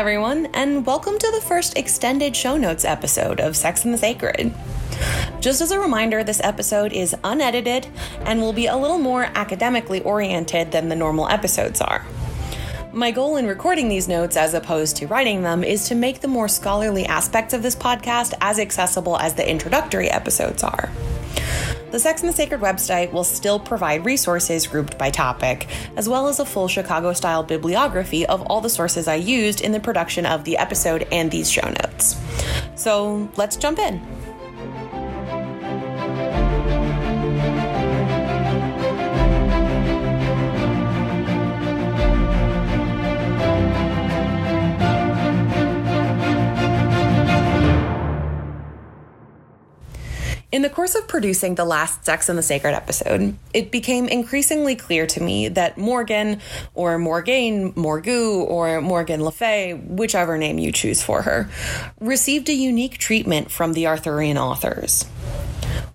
Everyone, and welcome to the first extended show notes episode of Sex and the Sacred. Just as a reminder, this episode is unedited and will be a little more academically oriented than the normal episodes are. My goal in recording these notes, as opposed to writing them, is to make the more scholarly aspects of this podcast as accessible as the introductory episodes are. The Sex and the Sacred website will still provide resources grouped by topic, as well as a full Chicago style bibliography of all the sources I used in the production of the episode and these show notes. So let's jump in. In the course of producing the last Sex and the Sacred episode, it became increasingly clear to me that Morgan, or Morgaine, Morgou, or Morgan Le Fay, whichever name you choose for her, received a unique treatment from the Arthurian authors.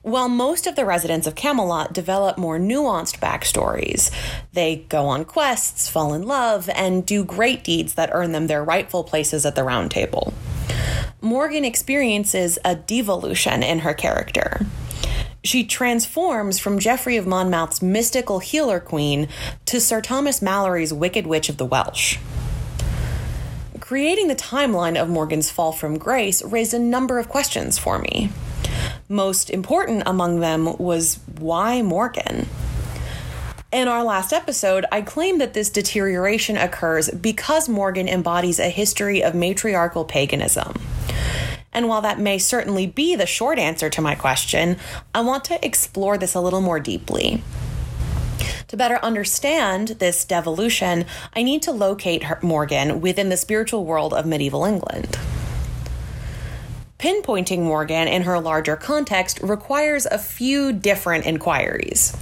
While most of the residents of Camelot develop more nuanced backstories, they go on quests, fall in love, and do great deeds that earn them their rightful places at the round table. Morgan experiences a devolution in her character. She transforms from Geoffrey of Monmouth's mystical healer queen to Sir Thomas Malory's Wicked Witch of the Welsh. Creating the timeline of Morgan's fall from grace raised a number of questions for me. Most important among them was why Morgan? In our last episode, I claimed that this deterioration occurs because Morgan embodies a history of matriarchal paganism. And while that may certainly be the short answer to my question, I want to explore this a little more deeply. To better understand this devolution, I need to locate Morgan within the spiritual world of medieval England. Pinpointing Morgan in her larger context requires a few different inquiries.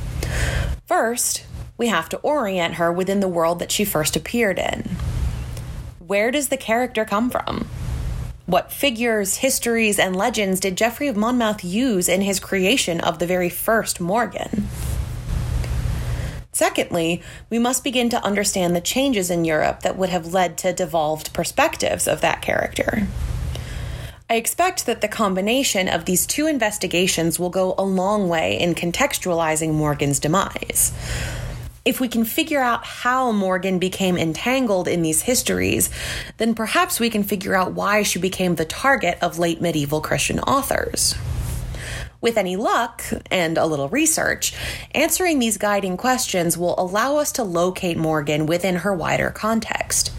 First, we have to orient her within the world that she first appeared in. Where does the character come from? What figures, histories, and legends did Geoffrey of Monmouth use in his creation of the very first Morgan? Secondly, we must begin to understand the changes in Europe that would have led to devolved perspectives of that character. I expect that the combination of these two investigations will go a long way in contextualizing Morgan's demise. If we can figure out how Morgan became entangled in these histories, then perhaps we can figure out why she became the target of late medieval Christian authors. With any luck and a little research, answering these guiding questions will allow us to locate Morgan within her wider context.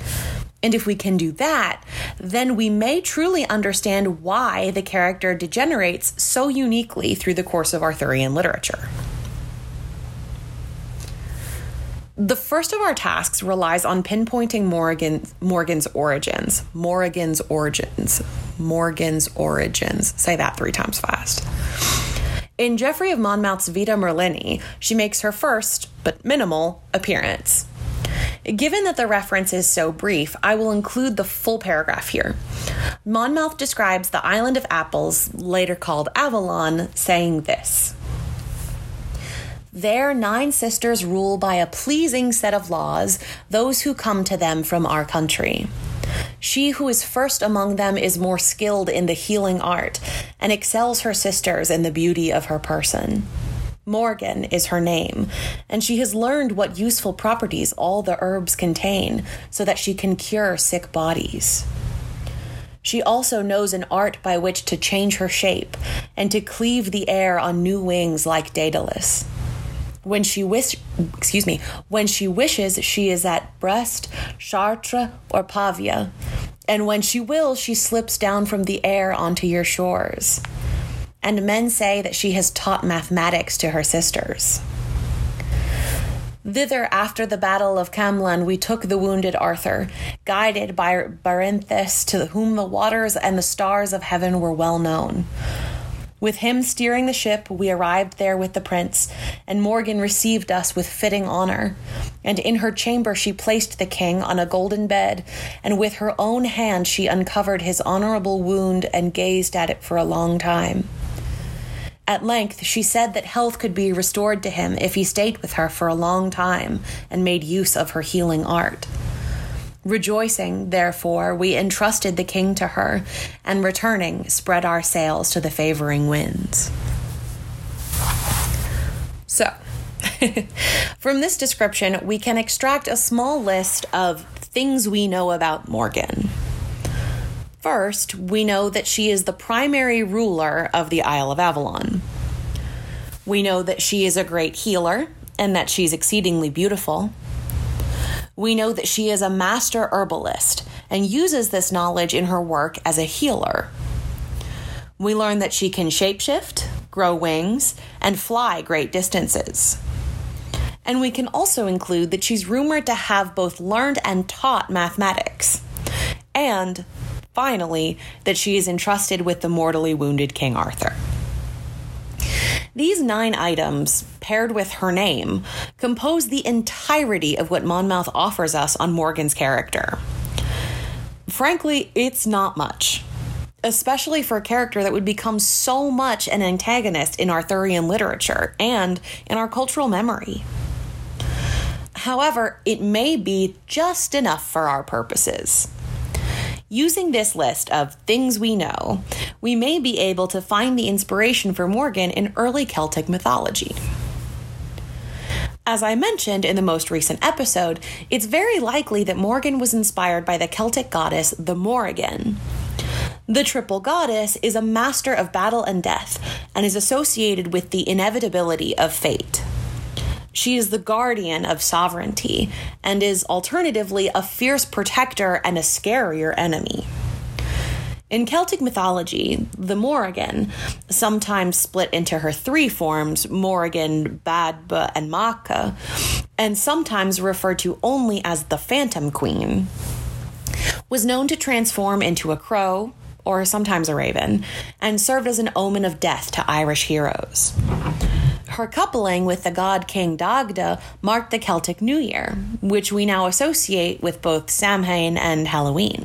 And if we can do that, then we may truly understand why the character degenerates so uniquely through the course of Arthurian literature. The first of our tasks relies on pinpointing Morgan, Morgan's origins. Morgan's origins. Morgan's origins. Say that three times fast. In Geoffrey of Monmouth's Vita Merlini, she makes her first, but minimal, appearance. Given that the reference is so brief, I will include the full paragraph here. Monmouth describes the island of apples, later called Avalon, saying this. There, nine sisters rule by a pleasing set of laws those who come to them from our country. She who is first among them is more skilled in the healing art and excels her sisters in the beauty of her person. Morgan is her name, and she has learned what useful properties all the herbs contain so that she can cure sick bodies. She also knows an art by which to change her shape and to cleave the air on new wings like Daedalus. When she wish, excuse me, when she wishes, she is at Brest, Chartres, or Pavia, and when she wills, she slips down from the air onto your shores and men say that she has taught mathematics to her sisters. Thither, after the battle of Camlan, we took the wounded Arthur, guided by Barinthus, to whom the waters and the stars of heaven were well known. With him steering the ship, we arrived there with the prince, and Morgan received us with fitting honor. And in her chamber she placed the king on a golden bed, and with her own hand she uncovered his honorable wound and gazed at it for a long time. At length, she said that health could be restored to him if he stayed with her for a long time and made use of her healing art. Rejoicing, therefore, we entrusted the king to her, and returning, spread our sails to the favoring winds. So, from this description, we can extract a small list of things we know about Morgan. First, we know that she is the primary ruler of the Isle of Avalon. We know that she is a great healer and that she's exceedingly beautiful. We know that she is a master herbalist and uses this knowledge in her work as a healer. We learn that she can shapeshift, grow wings, and fly great distances. And we can also include that she's rumored to have both learned and taught mathematics. And, finally, that she is entrusted with the mortally wounded King Arthur. These nine items, paired with her name, compose the entirety of what Monmouth offers us on Morgan's character. Frankly, it's not much, especially for a character that would become so much an antagonist in Arthurian literature and in our cultural memory. However, it may be just enough for our purposes. Using this list of things we know, we may be able to find the inspiration for Morgan in early Celtic mythology. As I mentioned in the most recent episode, it's very likely that Morgan was inspired by the Celtic goddess the Morrigan. The triple goddess is a master of battle and death and is associated with the inevitability of fate. She is the guardian of sovereignty and is alternatively a fierce protector and a scarier enemy. In Celtic mythology, the Morrigan, sometimes split into her three forms Morrigan, Badba, and Macha, and sometimes referred to only as the Phantom Queen, was known to transform into a crow, or sometimes a raven, and served as an omen of death to Irish heroes. Her coupling with the god king Dagda marked the Celtic New Year, which we now associate with both Samhain and Halloween.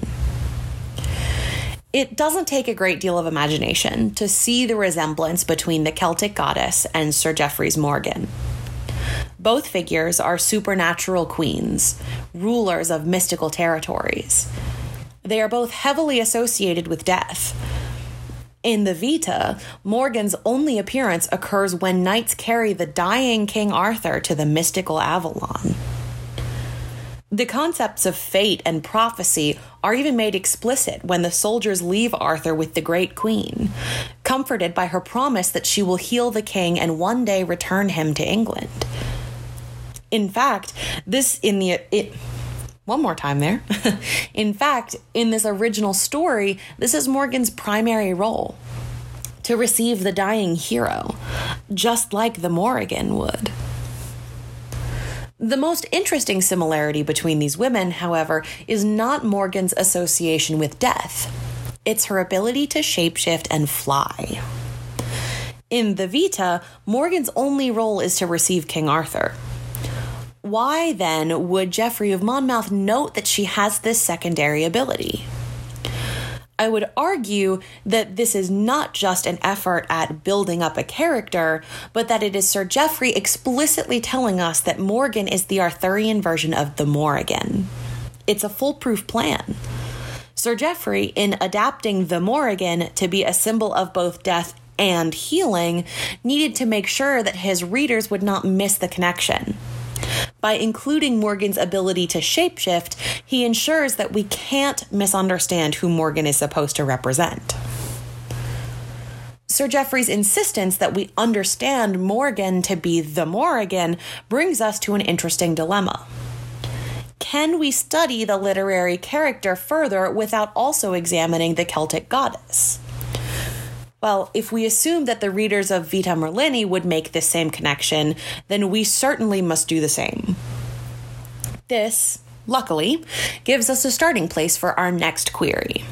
It doesn't take a great deal of imagination to see the resemblance between the Celtic goddess and Sir Geoffrey's Morgan. Both figures are supernatural queens, rulers of mystical territories. They are both heavily associated with death in the Vita, Morgan's only appearance occurs when knights carry the dying King Arthur to the mystical Avalon. The concepts of fate and prophecy are even made explicit when the soldiers leave Arthur with the Great Queen, comforted by her promise that she will heal the king and one day return him to England. In fact, this in the it, one more time there. in fact, in this original story, this is Morgan's primary role to receive the dying hero, just like the Morrigan would. The most interesting similarity between these women, however, is not Morgan's association with death. It's her ability to shapeshift and fly. In the Vita, Morgan's only role is to receive King Arthur. Why then would Geoffrey of Monmouth note that she has this secondary ability? I would argue that this is not just an effort at building up a character, but that it is Sir Geoffrey explicitly telling us that Morgan is the Arthurian version of the Morrigan. It's a foolproof plan. Sir Geoffrey, in adapting the Morrigan to be a symbol of both death and healing, needed to make sure that his readers would not miss the connection. By including Morgan's ability to shapeshift, he ensures that we can't misunderstand who Morgan is supposed to represent. Sir Geoffrey's insistence that we understand Morgan to be the Morrigan brings us to an interesting dilemma. Can we study the literary character further without also examining the Celtic goddess? Well, if we assume that the readers of Vita Merlini would make this same connection, then we certainly must do the same. This, luckily, gives us a starting place for our next query.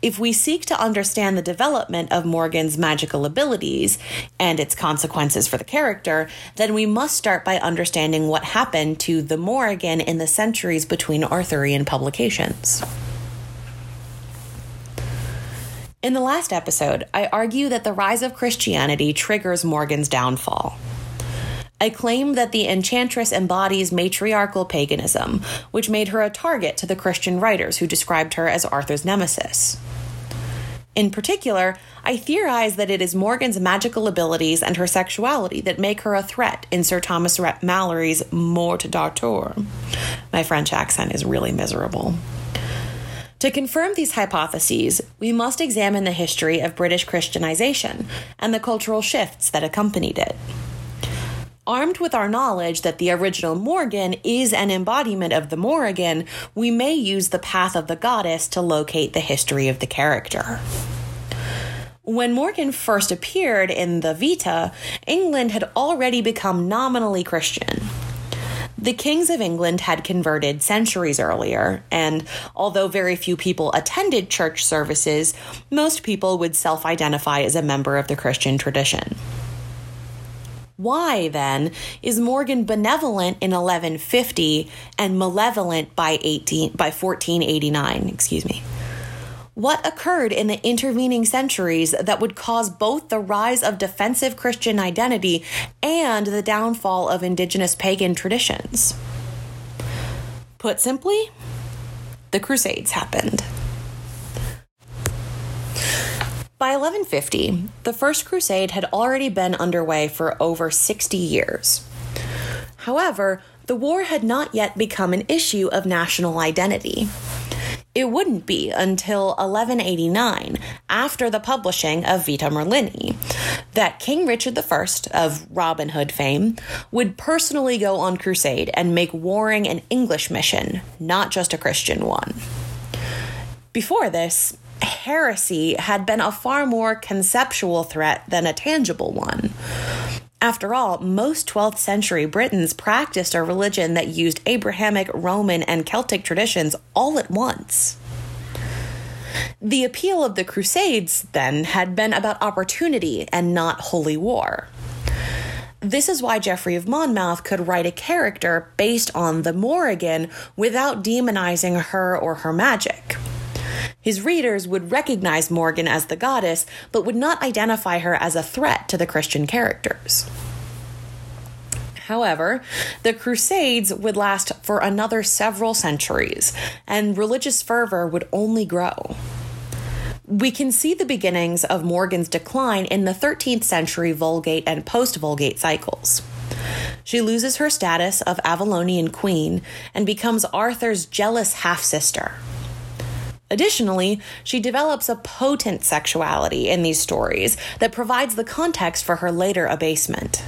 If we seek to understand the development of Morgan's magical abilities and its consequences for the character, then we must start by understanding what happened to the Morgan in the centuries between Arthurian publications. In the last episode, I argue that the rise of Christianity triggers Morgan's downfall. I claim that the enchantress embodies matriarchal paganism, which made her a target to the Christian writers who described her as Arthur's nemesis. In particular, I theorize that it is Morgan's magical abilities and her sexuality that make her a threat in Sir Thomas Malory's Morte d'Arthur. My French accent is really miserable. To confirm these hypotheses, we must examine the history of British Christianization and the cultural shifts that accompanied it. Armed with our knowledge that the original Morgan is an embodiment of the Morrigan, we may use the path of the goddess to locate the history of the character. When Morgan first appeared in the Vita, England had already become nominally Christian. The kings of England had converted centuries earlier, and although very few people attended church services, most people would self identify as a member of the Christian tradition. Why, then, is Morgan benevolent in 1150 and malevolent by 18 by 1489, excuse me? What occurred in the intervening centuries that would cause both the rise of defensive Christian identity and the downfall of indigenous pagan traditions? Put simply, the Crusades happened. By 1150, the First Crusade had already been underway for over 60 years. However, the war had not yet become an issue of national identity. It wouldn't be until 1189, after the publishing of Vita Merlini, that King Richard I of Robin Hood fame would personally go on crusade and make warring an English mission, not just a Christian one. Before this, heresy had been a far more conceptual threat than a tangible one. After all, most 12th century Britons practiced a religion that used Abrahamic, Roman, and Celtic traditions all at once. The appeal of the Crusades, then, had been about opportunity and not holy war. This is why Geoffrey of Monmouth could write a character based on the Morrigan without demonizing her or her magic. His readers would recognize Morgan as the goddess, but would not identify her as a threat to the Christian characters. However, the Crusades would last for another several centuries, and religious fervor would only grow. We can see the beginnings of Morgan's decline in the 13th century Vulgate and post Vulgate cycles. She loses her status of Avalonian queen and becomes Arthur's jealous half sister. Additionally, she develops a potent sexuality in these stories that provides the context for her later abasement.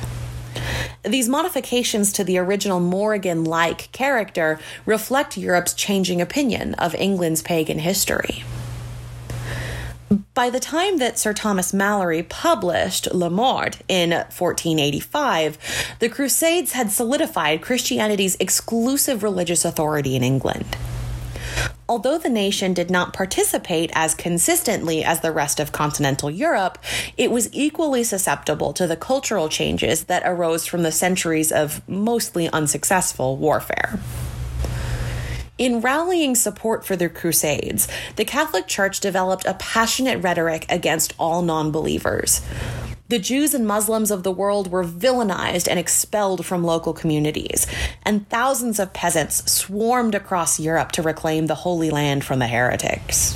These modifications to the original Morrigan like character reflect Europe's changing opinion of England's pagan history. By the time that Sir Thomas Malory published Le Morte in 1485, the Crusades had solidified Christianity's exclusive religious authority in England. Although the nation did not participate as consistently as the rest of continental Europe, it was equally susceptible to the cultural changes that arose from the centuries of mostly unsuccessful warfare. In rallying support for the Crusades, the Catholic Church developed a passionate rhetoric against all non believers. The Jews and Muslims of the world were villainized and expelled from local communities, and thousands of peasants swarmed across Europe to reclaim the Holy Land from the heretics.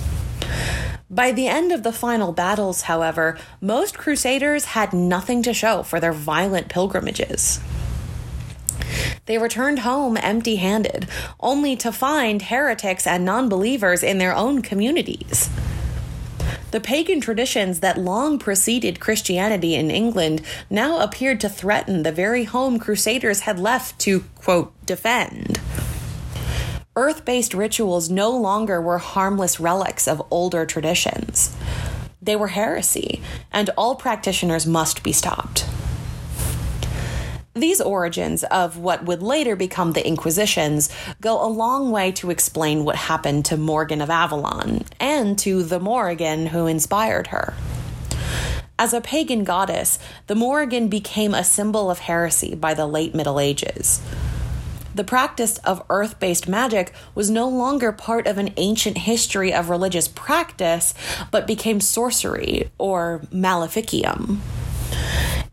By the end of the final battles, however, most crusaders had nothing to show for their violent pilgrimages. They returned home empty handed, only to find heretics and non believers in their own communities. The pagan traditions that long preceded Christianity in England now appeared to threaten the very home Crusaders had left to, quote, defend. Earth based rituals no longer were harmless relics of older traditions. They were heresy, and all practitioners must be stopped. These origins of what would later become the Inquisitions go a long way to explain what happened to Morgan of Avalon and to the Morrigan who inspired her. As a pagan goddess, the Morrigan became a symbol of heresy by the late Middle Ages. The practice of earth based magic was no longer part of an ancient history of religious practice, but became sorcery or maleficium.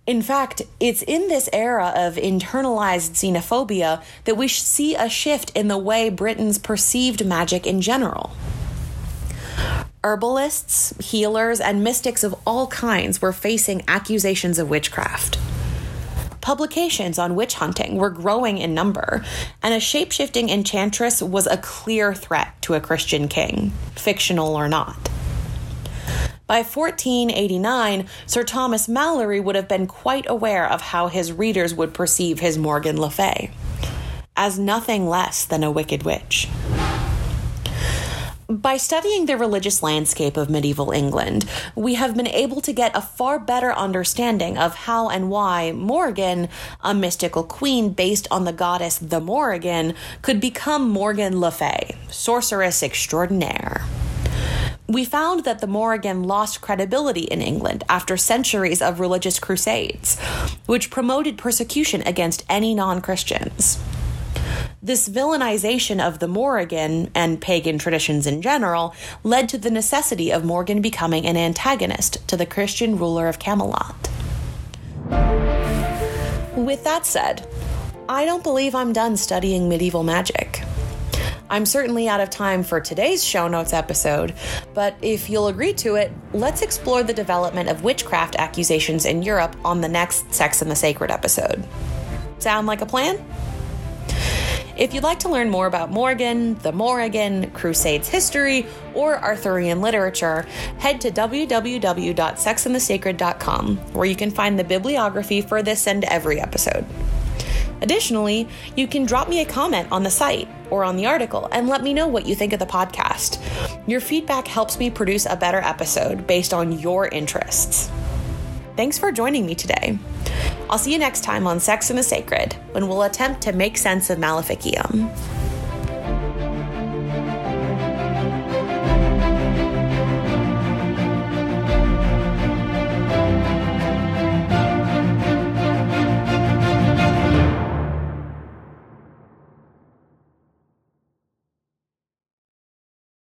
In fact, it's in this era of internalized xenophobia that we see a shift in the way Britons perceived magic in general. Herbalists, healers, and mystics of all kinds were facing accusations of witchcraft. Publications on witch hunting were growing in number, and a shape shifting enchantress was a clear threat to a Christian king, fictional or not. By 1489, Sir Thomas Malory would have been quite aware of how his readers would perceive his Morgan Le Fay as nothing less than a wicked witch. By studying the religious landscape of medieval England, we have been able to get a far better understanding of how and why Morgan, a mystical queen based on the goddess the Morrigan, could become Morgan Le Fay, sorceress extraordinaire. We found that the Morrigan lost credibility in England after centuries of religious crusades, which promoted persecution against any non Christians. This villainization of the Morrigan and pagan traditions in general led to the necessity of Morgan becoming an antagonist to the Christian ruler of Camelot. With that said, I don't believe I'm done studying medieval magic. I'm certainly out of time for today's show notes episode, but if you'll agree to it, let's explore the development of witchcraft accusations in Europe on the next Sex and the Sacred episode. Sound like a plan? If you'd like to learn more about Morgan, the Morrigan, Crusades history, or Arthurian literature, head to www.sexandthesacred.com, where you can find the bibliography for this and every episode. Additionally, you can drop me a comment on the site or on the article and let me know what you think of the podcast. Your feedback helps me produce a better episode based on your interests. Thanks for joining me today. I'll see you next time on Sex and the Sacred when we'll attempt to make sense of Maleficium.